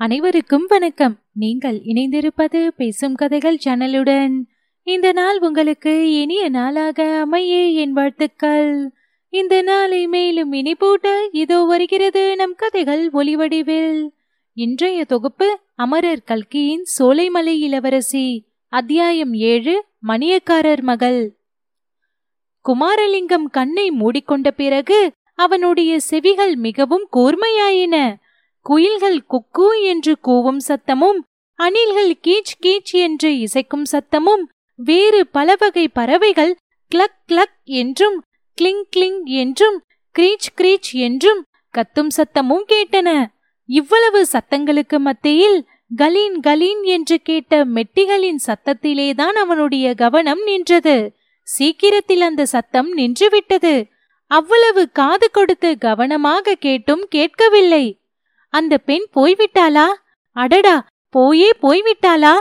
அனைவருக்கும் வணக்கம். நீங்கள் இணைந்திருப்பது பேசும் கதைகள் சேனலுடன். இந்த நாள் உங்களுக்கு இனிய நாளாக அமைய என் வாழ்த்துக்கள். இந்த நாளை மேலும் இனிப்பூட்ட இதோ வருகிறது நம் கதைகள் ஒளிவடிவில் இன்றைய தொகுப்பு அமரர் கல்கியின் சோலைமலை இளவரசி அத்தியாயம் ஏழு மணியக்காரர் மகள். குமாரலிங்கம் கண்ணை மூடிக்கொண்ட பிறகு அவனுடைய செவிகள் மிகவும் கூர்மையாயின. குயில்கள் குக்கு என்று கூவும் சத்தமும் அணில்கள் கீச் கீச் என்று இசைக்கும் சத்தமும் வேறு பல வகை பறவைகள் கிளக் கிளக் என்றும் கிளிங் கிளிங் என்றும் கிரீச் கிரீச் என்றும் கத்தும் சத்தமும் கேட்டன. இவ்வளவு சத்தங்களுக்கு மத்தியில் கலீன் கலீன் என்று கேட்ட மெட்டிகளின் சத்தத்திலேதான் அவனுடைய கவனம் நின்றது. சீக்கிரத்தில் அந்த சத்தம் நின்றுவிட்டது. அவ்வளவு காது கொடுத்து கவனமாக கேட்டும் கேட்கவில்லை. அந்த பெண் போய்விட்டாளா? அடடா போயே போய்விட்டாளா?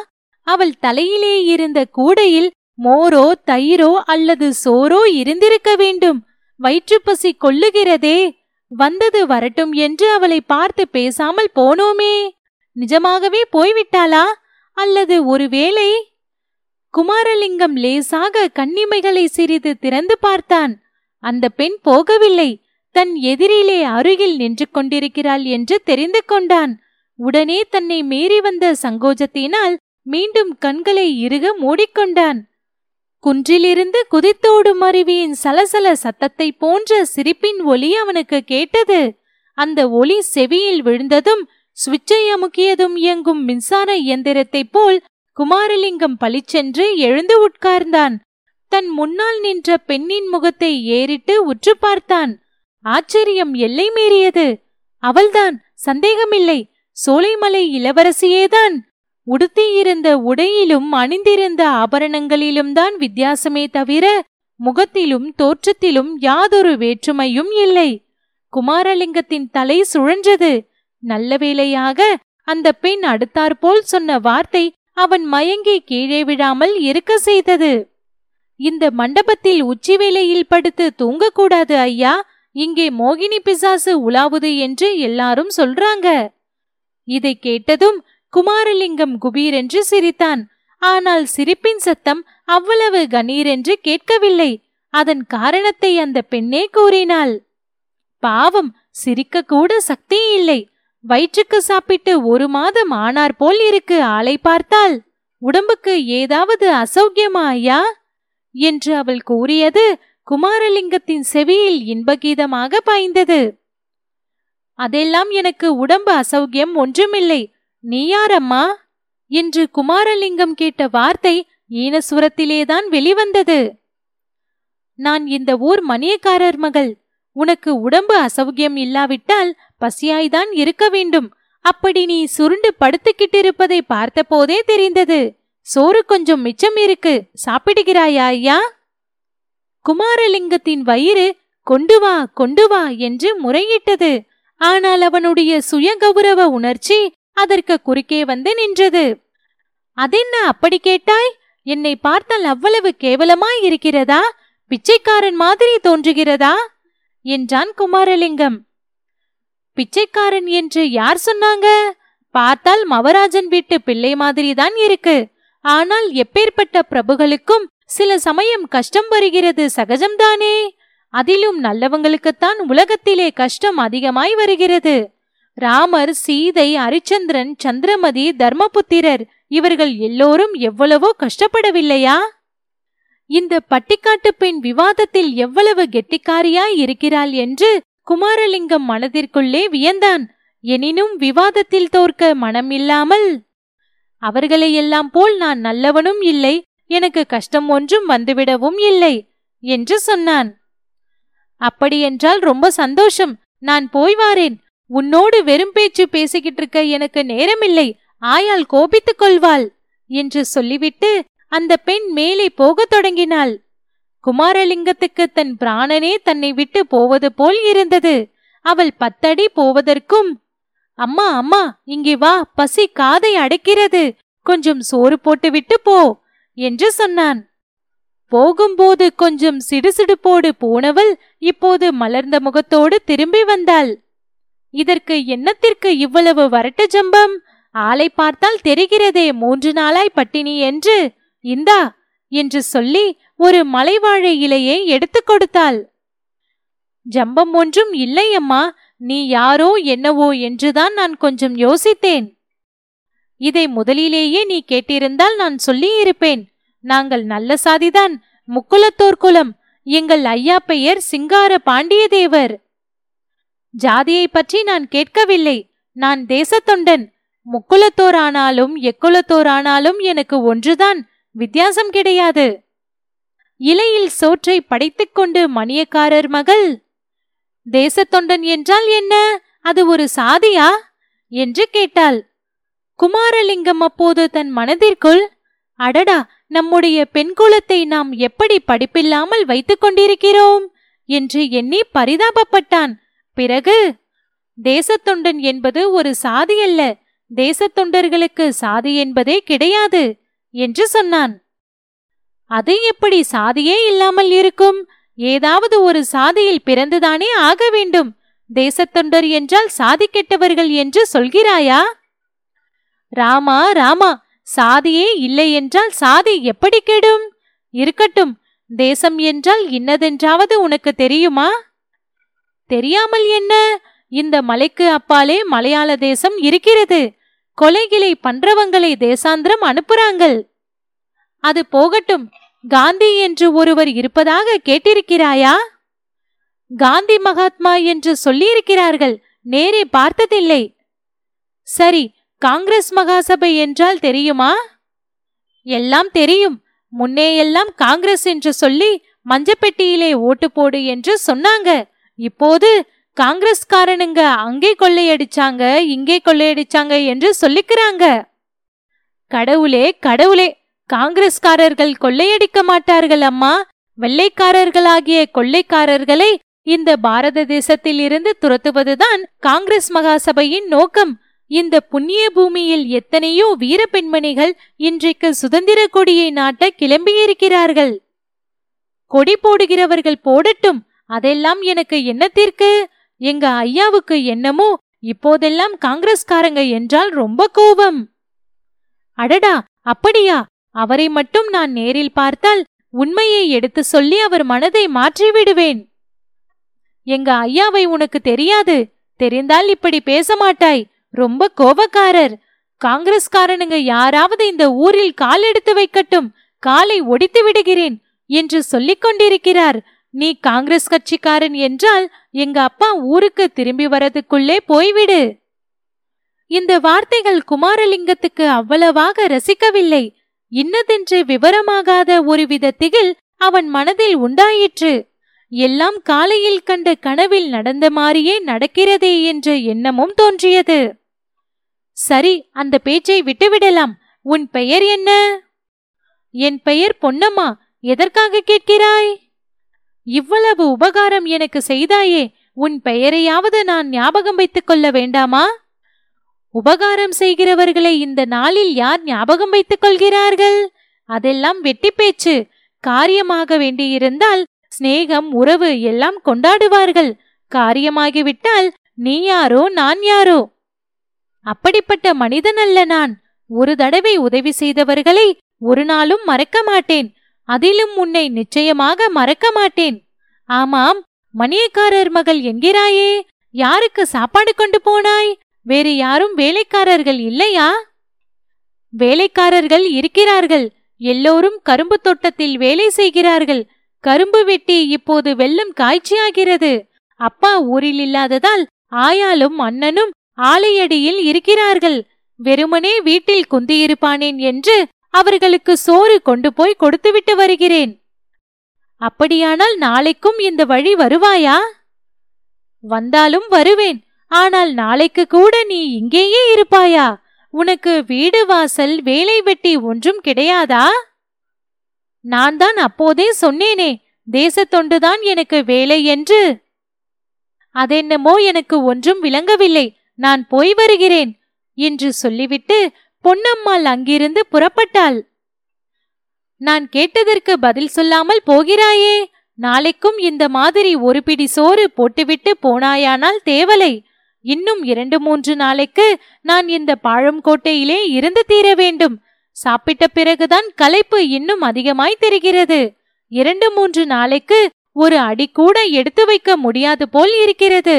அவள் தலையிலே இருந்த கூடையில் மோரோ தயிரோ அல்லது சோரோ இருந்திருக்க வேண்டும். வயிற்றுப்பசி கொள்ளுகிறதே வந்தது வரட்டும் என்று அவளை பார்த்து பேசாமல் போனோமே. நிஜமாகவே போய்விட்டாளா? அல்லது ஒருவேளை? குமாரலிங்கம் லேசாக கண்ணிமைகளை சிறிது திறந்து பார்த்தான். அந்த பெண் போகவில்லை. தன் எதிரிலே அருகில் நின்று கொண்டிருக்கிறாள் என்று தெரிந்து கொண்டான். உடனே தன்னை மீறி வந்த சங்கோஜத்தினால் மீண்டும் கண்களை இறுக மூடிக்கொண்டான். குன்றிலிருந்து குதித்தோடும் அருவியின் சலசல சத்தத்தை போன்ற சிரிப்பின் ஒலி அவனுக்கு கேட்டது. அந்த ஒலி செவியில் விழுந்ததும் சுவிட்சை அமுக்கியதும் இயங்கும் மின்சார இயந்திரத்தைப் போல் குமாரலிங்கம் பளிச்சென்று எழுந்து உட்கார்ந்தான். தன் முன்னால் நின்ற பெண்ணின் முகத்தை ஏறிட்டு உற்று பார்த்தான். ஆச்சரியம் எல்லை மீறியது. அவள்தான் சந்தேகமில்லை. சோலைமலை இளவரசியேதான். உடுத்தியிருந்த உடையிலும் அணிந்திருந்த ஆபரணங்களிலும் தான் வித்தியாசமே தவிர முகத்திலும் தோற்றத்திலும் யாதொரு வேற்றுமையும் இல்லை. குமாரலிங்கத்தின் தலை சுழன்றது. நல்ல வேளையாக அந்த பெண் அடுத்தாற்போல் சொன்ன வார்த்தை அவன் மயங்கி கீழே விழாமல் இருக்க செய்தது. இந்த மண்டபத்தில் உச்சி வேளையில் படுத்து தூங்கக்கூடாது ஐயா. இங்கே மோகினி பிசாசு உலாவுது என்று எல்லாரும் சொல்றாங்க. இதை கேட்டதும் குமாரலிங்கம் குபீரென்று சிரித்தான். ஆனால் சிரிப்பின் சத்தம் அவ்வளவு கணீரென்று கேட்கவில்லை. அதன் காரணத்தை அந்த பெண்ணே கூறினாள். பாவம் சிரிக்க கூட சக்தி இல்லை வயிற்றுக்கு சாப்பிட்டு ஒரு மாதம் ஆனார் போல் இருக்கு ஆளை பார்த்தால். உடம்புக்கு ஏதாவது அசௌக்கியமா ஐயா? என்று அவள் கூறியது குமாரலிங்கத்தின் செவியில் இன்பகீதமாக பாய்ந்தது. அதெல்லாம் எனக்கு உடம்பு அசௌக்கியம் ஒன்றுமில்லை. நீ யாரம்மா என்று குமாரலிங்கம் கேட்ட வார்த்தை ஈனசுரத்திலேதான் வெளிவந்தது. நான் இந்த ஊர் மணியக்காரர் மகள். உனக்கு உடம்பு அசௌக்கியம் இல்லாவிட்டால் பசியாய்தான் இருக்க வேண்டும். அப்படி நீ சுருண்டு படுத்துக்கிட்டிருப்பதை பார்த்தபோதே தெரிந்தது. சோறு கொஞ்சம் மிச்சம் இருக்கு. சாப்பிடுகிறாயா ஐயா? குமாரலிங்கத்தின் வயிறு கொண்டு வா கொண்டு வா என்று முறையிட்டது. ஆனால் அவனுடைய சுய கௌரவ உணர்ச்சி அதற்கு குறுக்கே வந்து நின்றது. அதென்ன அப்படி கேட்டாய்? என்னை பார்த்தால் அவ்வளவு கேவலமாய் இருக்கிறதா? பிச்சைக்காரன் மாதிரி தோன்றுகிறதா? என்றான் குமாரலிங்கம். பிச்சைக்காரன் என்று யார் சொன்னாங்க? பார்த்தால் மவராஜன் வீட்டு பிள்ளை மாதிரிதான் இருக்கு. ஆனால் எப்பேற்பட்ட பிரபுகளுக்கும் சில சமயம் கஷ்டம் வருகிறது சகஜம்தானே? அதிலும் நல்லவங்களுக்குத்தான் உலகத்திலே கஷ்டம் அதிகமாய் வருகிறது. ராமர் சீதை அரிச்சந்திரன் சந்திரமதி தர்மபுத்திரர் இவர்கள் எல்லோரும் எவ்வளவோ கஷ்டப்படவில்லையா? இந்த பட்டிக்காட்டு பெண் விவாதத்தில் எவ்வளவு கெட்டிக்காரியாய் இருக்கிறாள் என்று குமாரலிங்கம் மனதிற்குள்ளே வியந்தான். எனினும் விவாதத்தில் தோற்க மனம் இல்லாமல் அவர்களையெல்லாம் போல் நான் நல்லவனும் இல்லை எனக்கு கஷ்டம் ஒன்றும் வந்துவிடவும் இல்லை என்று சொன்னான். அப்படியென்றால் ரொம்ப சந்தோஷம் நான் போய் வாரேன். உன்னோடு வெறும் பேச்சு பேசிக்கிட்டு இருக்க எனக்கு நேரமில்லை ஆயால் கோபித்துக் கொள்வாள் என்று சொல்லிவிட்டு அந்த பெண் மேலே போகத் தொடங்கினாள். குமாரலிங்கத்துக்கு தன் பிராணனே தன்னை விட்டு போவது போல் இருந்தது. அவள் பத்தடி போவதற்கும் அம்மா அம்மா இங்கே வா பசி காதை அடைக்கிறது கொஞ்சம் சோறு போட்டுவிட்டு போ என்று சொன்னான். போகும்போது கொஞ்சம் சிடுசிடுப்போடு போனவள் இப்போது மலர்ந்த முகத்தோடு திரும்பி வந்தாள். இதற்கு என்னத்திற்கு இவ்வளவு வரட்டு ஜம்பம்? ஆளை பார்த்தால் தெரிகிறதே மூன்று நாளாய் பட்டினி என்று. இந்தா என்று சொல்லி ஒரு மலைவாழை இலையை எடுத்துக் கொடுத்தாள். ஜம்பம் ஒன்றும் இல்லை அம்மா நீ யாரோ என்னவோ என்றுதான் நான் கொஞ்சம் யோசித்தேன். இதை முதலிலேயே நீ கேட்டிருந்தால் நான் சொல்லியிருப்பேன். நாங்கள் நல்ல சாதிதான் முக்குலத்தோர் குலம் எங்கள் ஐயா பெயர் சிங்கார பாண்டியதேவர் ஜாதியை பற்றி நான் கேட்கவில்லை நான் தேசத்தொண்டன் முக்குலத்தோரானாலும் எக்குலத்தோரானாலும் எனக்கு ஒன்றுதான் வித்தியாசம் கிடையாது. இலையில் சோற்றை படைத்துக் கொண்டு மணியக்காரர் மகள் தேசத்தொண்டன் என்றால் என்ன? அது ஒரு சாதியா? என்று கேட்டாள். குமாரலிங்கம் அப்போது தன் மனதிற்குள் அடடா நம்முடைய பெண் குலத்தை நாம் எப்படி படிப்பில்லாமல் வைத்துக் கொண்டிருக்கிறோம்? என்று எண்ணி பரிதாபப்பட்டான். பிறகு தேசத்தொண்டன் என்பது ஒரு சாதி அல்ல தேசத்தொண்டர்களுக்கு சாதி என்பதே கிடையாது என்று சொன்னான். அது எப்படி சாதியே இல்லாமல் இருக்கும்? ஏதாவது ஒரு சாதியில் பிறந்துதானே ஆக வேண்டும்? தேசத்தொண்டர் என்றால் சாதி கெட்டவர்கள் என்று சொல்கிறாயா? ராமா ராமா சாதியே இல்லை என்றால் சாதி எப்படி கெடும்? இருக்கட்டும் தேசம் என்றால் இன்னதென்றாவது உனக்கு தெரியுமா? தெரியாமல் என்ன? இந்த மலைக்கு அப்பாலே மலையாள தேசம் இருக்கிறது. கொலைகளை பண்றவங்களை தேசாந்திரம் அனுப்புறாங்கள். அது போகட்டும் காந்தி என்று ஒருவர் இருப்பதாக கேட்டிருக்கிறாயா? காந்தி மகாத்மா என்று சொல்லியிருக்கிறார்கள் நேரே பார்த்ததில்லை. சரி காங்கிரஸ் மகாசபை என்றால் தெரியுமா? எல்லாம் தெரியும். முன்னேயெல்லாம் காங்கிரஸ் என்று சொல்லி மஞ்சப்பெட்டியிலே ஓட்டு போடு என்று சொன்னாங்க. இப்போது காங்கிரஸ்காரனுங்க அங்கே கொள்ளையடிச்சாங்க இங்கே கொள்ளையடிச்சாங்க என்று சொல்லிக்கிறாங்க. கடவுளே கடவுளே காங்கிரஸ்காரர்கள் கொள்ளையடிக்க மாட்டார்கள் அம்மா. வெள்ளைக்காரர்களாகிய கொள்ளைக்காரர்களை இந்த பாரத தேசத்தில் இருந்து துரத்துவதுதான் காங்கிரஸ் மகாசபையின் நோக்கம். இந்த புண்ணிய பூமியில் எத்தனையோ வீர பெண்மணிகள் இன்றைக்கு சுதந்திர கொடியை நாட்ட கிளம்பியிருக்கிறார்கள். கொடி போடுகிறவர்கள் போடட்டும் அதெல்லாம் எனக்கு என்னத்திற்கு எங்க ஐயாவுக்கு என்னமோ இப்போதெல்லாம் காங்கிரஸ்காரங்க என்றால் ரொம்ப கோபம். அடடா அப்படியா? அவரை மட்டும் நான் நேரில் பார்த்தால் உண்மையை எடுத்து சொல்லி அவர் மனதை மாற்றிவிடுவேன். எங்க ஐயாவை உனக்கு தெரியாது தெரிந்தால் இப்படி பேச மாட்டாய். ரொம்ப கோபக்காரர். காங்கிரஸ்காரனுங்க யாராவது இந்த ஊரில் கால் எடுத்து வைக்கட்டும் காலை ஒடித்து விடுகிறேன் என்று சொல்லிக் கொண்டிருக்கிறார். நீ காங்கிரஸ் கட்சிக்காரன் என்றால் எங்க அப்பா ஊருக்கு திரும்பி வரதுக்குள்ளே போய்விடு. இந்த வார்த்தைகள் குமாரலிங்கத்துக்கு அவ்வளவாக ரசிக்கவில்லை. இன்னதென்று விவரமாகாத ஒருவித திகில் அவன் மனதில் உண்டாயிற்று. எல்லாம் காலையில் கண்ட கனவில் நடந்த மாதிரியே நடக்கிறதே என்ற எண்ணமும் தோன்றியது. சரி அந்த பேச்சை விட்டுவிடலாம். உன் பெயர் என்ன? என் பெயர் பொன்னம்மா. எதற்காக கேட்கிறாய்? இவ்வளவு உபகாரம் எனக்கு செய்தாயே உன் பெயரையாவது நான் ஞாபகம் வைத்துக் கொள்ள வேண்டாமா? உபகாரம் செய்கிறவர்களை இந்த நாளில் யார் ஞாபகம் வைத்துக் கொள்கிறார்கள்? அதெல்லாம் வெட்டி பேச்சு. காரியமாக வேண்டியிருந்தால் சிநேகம் உறவு எல்லாம் கொண்டாடுவார்கள். காரியமாகிவிட்டால் நீ யாரோ நான் யாரோ? அப்படிப்பட்ட மனிதன் அல்ல நான். ஒரு தடவை உதவி செய்தவர்களை ஒரு நாளும் மறக்க மாட்டேன். அதிலும் உன்னை நிச்சயமாக மறக்க மாட்டேன். ஆமாம் மணியக்காரர் மகள் என்கிறாயே. யாருக்கு சாப்பாடு கொண்டு போனாய்? வேறு யாரும் வேலைக்காரர்கள் இல்லையா? வேலைக்காரர்கள் இருக்கிறார்கள். எல்லோரும் கரும்பு தோட்டத்தில் வேலை செய்கிறார்கள். கரும்பு வெட்டி இப்போது வெள்ளம் காய்ச்சியாகிறது. அப்பா ஊரில் இல்லாததால் ஆயாலும் அண்ணனும் ஆலையடியில் இருக்கிறார்கள். வெறுமனே வீட்டில் குந்தியிருப்பானேன் என்று அவர்களுக்கு சோறு கொண்டு போய் கொடுத்துவிட்டு வருகிறேன். அப்படியானால் நாளைக்கும் இந்த வழி வருவாயா? வந்தாலும் வருவேன். ஆனால் நாளைக்கு கூட நீ இங்கேயே இருப்பாயா? உனக்கு வீடு வாசல் வேலை வெட்டி ஒன்றும் கிடையாதா? நான் தான் அப்போதே சொன்னேனே தேசத்தொண்டுதான் எனக்கு வேலை என்று. அதென்னமோ எனக்கு ஒன்றும் விளங்கவில்லை. நான் போய் வருகிறேன் என்று சொல்லிவிட்டு பொன்னம்மாள் அங்கிருந்து புறப்பட்டாள். நான் கேட்டதற்கு பதில் சொல்லாமல் போகிறாயே நாளைக்கும் இந்த மாதிரி ஒரு பிடி சோறு போட்டுவிட்டு போனாயானால் தேவலை. இன்னும் இரண்டு மூன்று நாளைக்கு நான் இந்த பாழம்கோட்டையிலே இருந்து தீர வேண்டும். சாப்பிட்ட பிறகுதான் களைப்பு இன்னும் அதிகமாய் தெரிகிறது. இரண்டு மூன்று நாளைக்கு ஒரு அடி கூட எடுத்து வைக்க முடியாது போல் இருக்கிறது.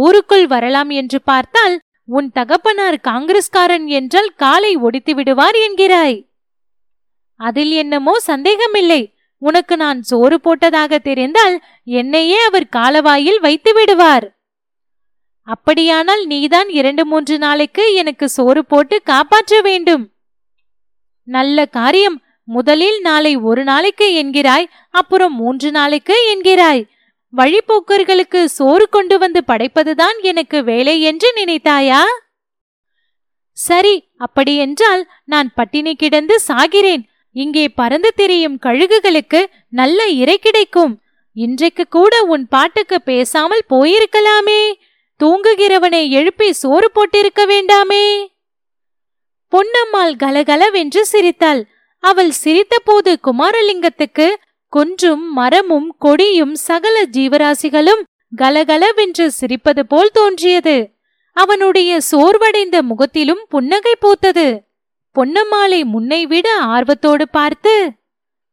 ஊருக்குள் வரலாம் என்று பார்த்தால் உன் தகப்பனார் காங்கிரஸ்காரன் என்றால் காலை ஒடித்து விடுவார் என்கிறாய். அதில் என்னமோ சந்தேகமில்லை. உனக்கு நான் சோறு போட்டதாக தெரிந்தால் என்னையே அவர் காலவாயில் வைத்து விடுவார். அப்படியானால் நீதான் இரண்டு மூன்று நாளைக்கு எனக்கு சோறு போட்டு காப்பாற்ற வேண்டும். நல்ல காரியம். முதலில் நாளை ஒரு நாளைக்கு என்கிறாய் அப்புறம் மூன்று நாளைக்கு என்கிறாய். வழிப்போக்கர்களுக்கு சோறு கொண்டு வந்து படைப்பதுதான் எனக்கு வேலை என்று நினைத்தாயா? சரி அப்படியென்றால் நான் பட்டினி கிடந்து சாகிறேன். இங்கே பறந்து திரியும் கழுகுகளுக்கு நல்ல இறை கிடைக்கும். இன்றைக்கு கூட உன் பாட்டுக்கு பேசாமல் போயிருக்கலாமே. தூங்குகிறவனை எழுப்பி சோறு போட்டிருக்க வேண்டாமே. பொன்னம்மாள் கலகலவென்று சிரித்தாள். அவள் சிரித்தபோது குமாரலிங்கத்துக்கு குன்றும் மரமும் கொடியும் சகல ஜீவராசிகளும் கலகலவென்று சிரிப்பது போல் தோன்றியது. அவனுடைய சோர்வடைந்த முகத்திலும் புன்னகை பூத்தது. பொன்னம்மாளை முன்னை விட ஆர்வத்தோடு பார்த்து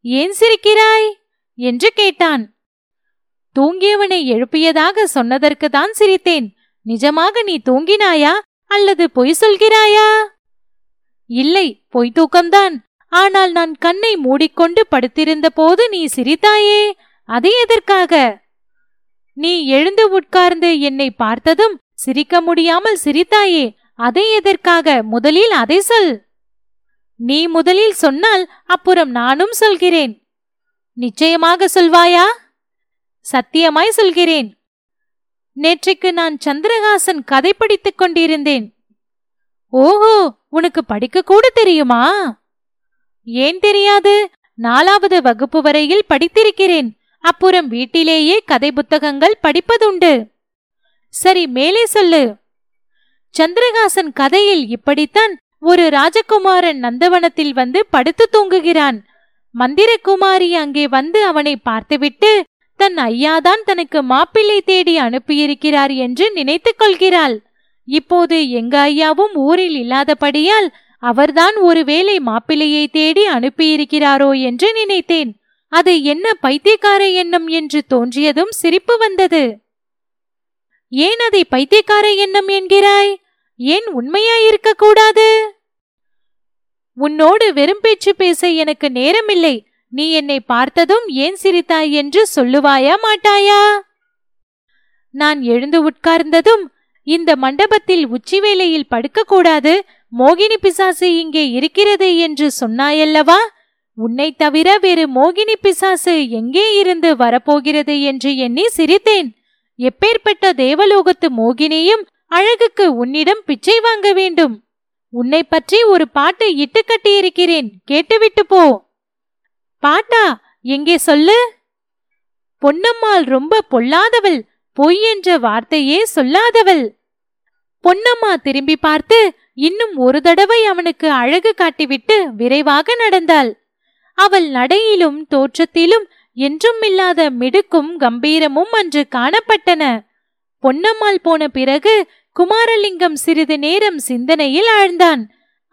ஏன் சிரிக்கிறாய்? என்று கேட்டான். தூங்கியவனை எழுப்பியதாக சொன்னதற்கு தான் சிரித்தேன். நிஜமாக நீ தூங்கினாயா அல்லது பொய் சொல்கிறாயா? இல்லை பொய் தூக்கம்தான். ஆனால் நான் கண்ணை மூடிக்கொண்டு படுத்திருந்த போது நீ சிரித்தாயே அது எதற்காக? நீ எழுந்து உட்கார்ந்து என்னை பார்த்ததும் சிரிக்க முடியாமல் சிரித்தாயே அதை எதற்காக? முதலில் அதை சொல். நீ முதலில் சொன்னால் அப்புறம் நானும் சொல்கிறேன். நிச்சயமாக சொல்வாயா? சத்தியமாய் சொல்கிறேன். நேற்றைக்கு நான் சந்திரஹாசன் கதை படித்துக் கொண்டிருந்தேன். ஓஹோ உனக்கு படிக்க கூட தெரியுமா? ஏன் தெரியாது? நாலாவது வகுப்பு வரையில் படித்திருக்கிறேன். அப்புறம் வீட்டிலேயே கதை புத்தகங்கள் படிப்பதுண்டு. சரி மேலே சொல்லு. சந்திரகாசன் கதையில் இப்படித்தான் ஒரு ராஜகுமாரன் நந்தவனத்தில் வந்து படுத்து தூங்குகிறான். மந்திரகுமாரி அங்கே வந்து அவனை பார்த்துவிட்டு தன் ஐயாதான் தனக்கு மாப்பிள்ளை தேடி அனுப்பியிருக்கிறார் என்று நினைத்துக் கொள்கிறாள். இப்போது எங்க ஐயாவும் ஊரில் இல்லாதபடியால் அவர்தான் ஒருவேளை மாப்பிள்ளையை தேடி அனுப்பியிருக்கிறாரோ என்று நினைத்தேன். அது என்ன பைத்தியக்கார எண்ணம் என்று தோன்றியதும் சிரிப்பு வந்தது. ஏன் அதை பைத்தியக்கார எண்ணம் என்கிறாய்? ஏன் உண்மையாயிருக்க கூடாது? உன்னோடு வெறும் பேச்சு பேச எனக்கு நேரமில்லை. நீ என்னை பார்த்ததும் ஏன் சிரித்தாய் என்று சொல்லுவாயா மாட்டாயா? நான் எழுந்து உட்கார்ந்ததும் இந்த மண்டபத்தில் உச்சி வேளையில் படுக்கக்கூடாது. மோகினி பிசாசு இங்கே இருக்கிறது என்று சொன்னாயல்லவா? உன்னை தவிர வேறு மோகினி பிசாசு எங்கே இருந்து வரப்போகிறது என்று எண்ணி சிரித்தேன். எப்பேற்பட்ட தேவலோகத்து மோகினியும் அழகுக்கு உன்னிடம் பிச்சை வாங்க வேண்டும். உன்னை பற்றி ஒரு பாட்டு இட்டு கட்டியிருக்கிறேன். கேட்டுவிட்டு போ. பாட்டா எங்கே சொல்லு? பொன்னம்மாள் ரொம்ப பொல்லாதவள். பொய் என்ற வார்த்தையே சொல்லாதவள். பொன்னம்மா திரும்பி பார்த்து இன்னும் ஒரு தடவை அவனுக்கு அழகு காட்டிவிட்டு விரைவாக நடந்தாள். அவள் நடையிலும் தோற்றத்திலும் என்றும் இல்லாத மிடுக்கும் கம்பீரமும் அன்று காணப்பட்டன. பொன்னம்மாள் போன பிறகு குமாரலிங்கம் சிறிது நேரம் சிந்தனையில் ஆழ்ந்தான்.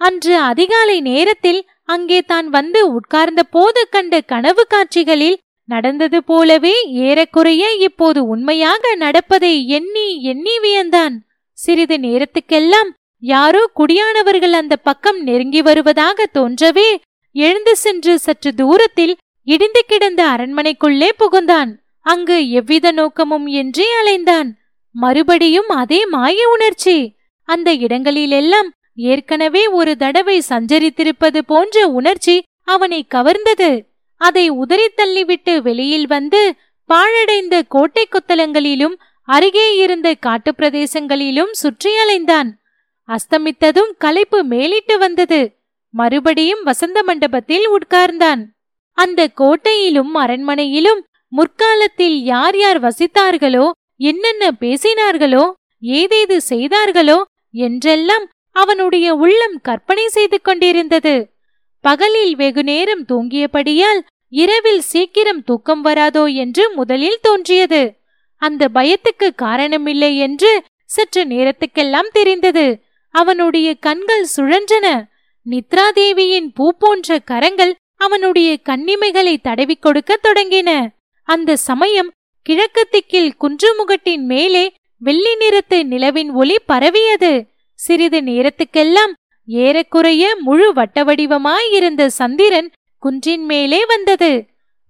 அன்று அதிகாலை நேரத்தில் அங்கே தான் வந்து உட்கார்ந்த போது கண்ட கனவு காட்சிகளில் நடந்தது போலவே ஏறக்குறைய இப்போது உண்மையாக நடப்பதை எண்ணி எண்ணி வியந்தான். சிறிது நேரத்துக்கெல்லாம் யாரோ குடியானவர்கள் அந்த பக்கம் நெருங்கி வருவதாக தோன்றவே எழுந்து சென்று சற்று தூரத்தில் இடிந்து கிடந்த அரண்மனைக்குள்ளே புகுந்தான். அங்கு எவ்வித நோக்கமும் இன்றி அலைந்தான். மறுபடியும் அதே மாய உணர்ச்சி. அந்த இடங்களிலெல்லாம் ஏற்கனவே ஒரு தடவை சஞ்சரித்திருப்பது போன்ற உணர்ச்சி அவனை கவர்ந்தது. அதை உதறி தள்ளிவிட்டு வெளியில் வந்து பாழடைந்த கோட்டை கொத்தலங்களிலும் அருகே இருந்த காட்டுப் பிரதேசங்களிலும் சுற்றி அலைந்தான். அஸ்தமித்ததும் களைப்பு மேலிட்டு வந்தது. மறுபடியும் வசந்த மண்டபத்தில் உட்கார்ந்தான். அந்த கோட்டையிலும் அரண்மனையிலும் முற்காலத்தில் யார் யார் வசித்தார்களோ என்னென்ன பேசினார்களோ ஏதேது செய்தார்களோ என்றெல்லாம் அவனுடைய உள்ளம் கற்பனை செய்து கொண்டிருந்தது. பகலில் வெகு நேரம் தூங்கியபடியால் இரவில் சீக்கிரம் தூக்கம் வராதோ என்று முதலில் தோன்றியது. அந்த பயத்துக்கு காரணமில்லை என்று சற்று நேரத்துக்கெல்லாம் தெரிந்தது. அவனுடைய கண்கள் சுழன்றன. நித்ராதேவியின் பூ போன்ற கரங்கள் அவனுடைய கண்ணிமைகளை தடவிக் கொடுக்கத் தொடங்கின. அந்த சமயம் கிழக்கு திக்கில் குன்றுமுகட்டின் மேலே வெள்ளி நிறத்து நிலவின் ஒளி பரவியது. சிறிது நேரத்துக்கெல்லாம் ஏறக்குறைய முழு வட்ட வடிவமாயிருந்த சந்திரன் குன்றின் மேலே வந்தது.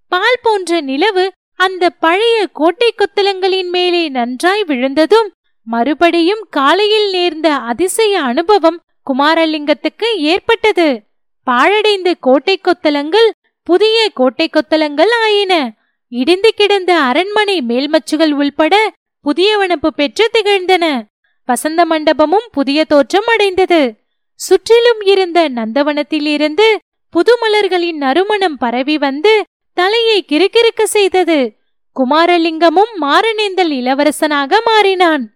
பால் போன்ற நிலவு அந்த பழைய கோட்டை கொத்தலங்களின் மேலே நன்றாய் விழுந்ததும் மறுபடியும் காலையில் நேர்ந்த அதிசய அனுபவம் குமாரலிங்கத்துக்கு ஏற்பட்டது. பாழடைந்த கோட்டை கொத்தலங்கள் புதிய கோட்டை கொத்தலங்கள் ஆயின. இடிந்து கிடந்த அரண்மனை மேல்மச்சுகள் உள்பட புதியவனப்பு பெற்று திகழ்ந்தன. வசந்த மண்டபமும் புதிய தோற்றம் அடைந்தது. சுற்றிலும் இருந்த நந்தவனத்திலிருந்து புது மலர்களின் நறுமணம் பரவி வந்து தலையை கிறுகிறுக்க செய்தது. குமாரலிங்கமும் மாறனேந்தல் இளவரசனாக மாறினான்.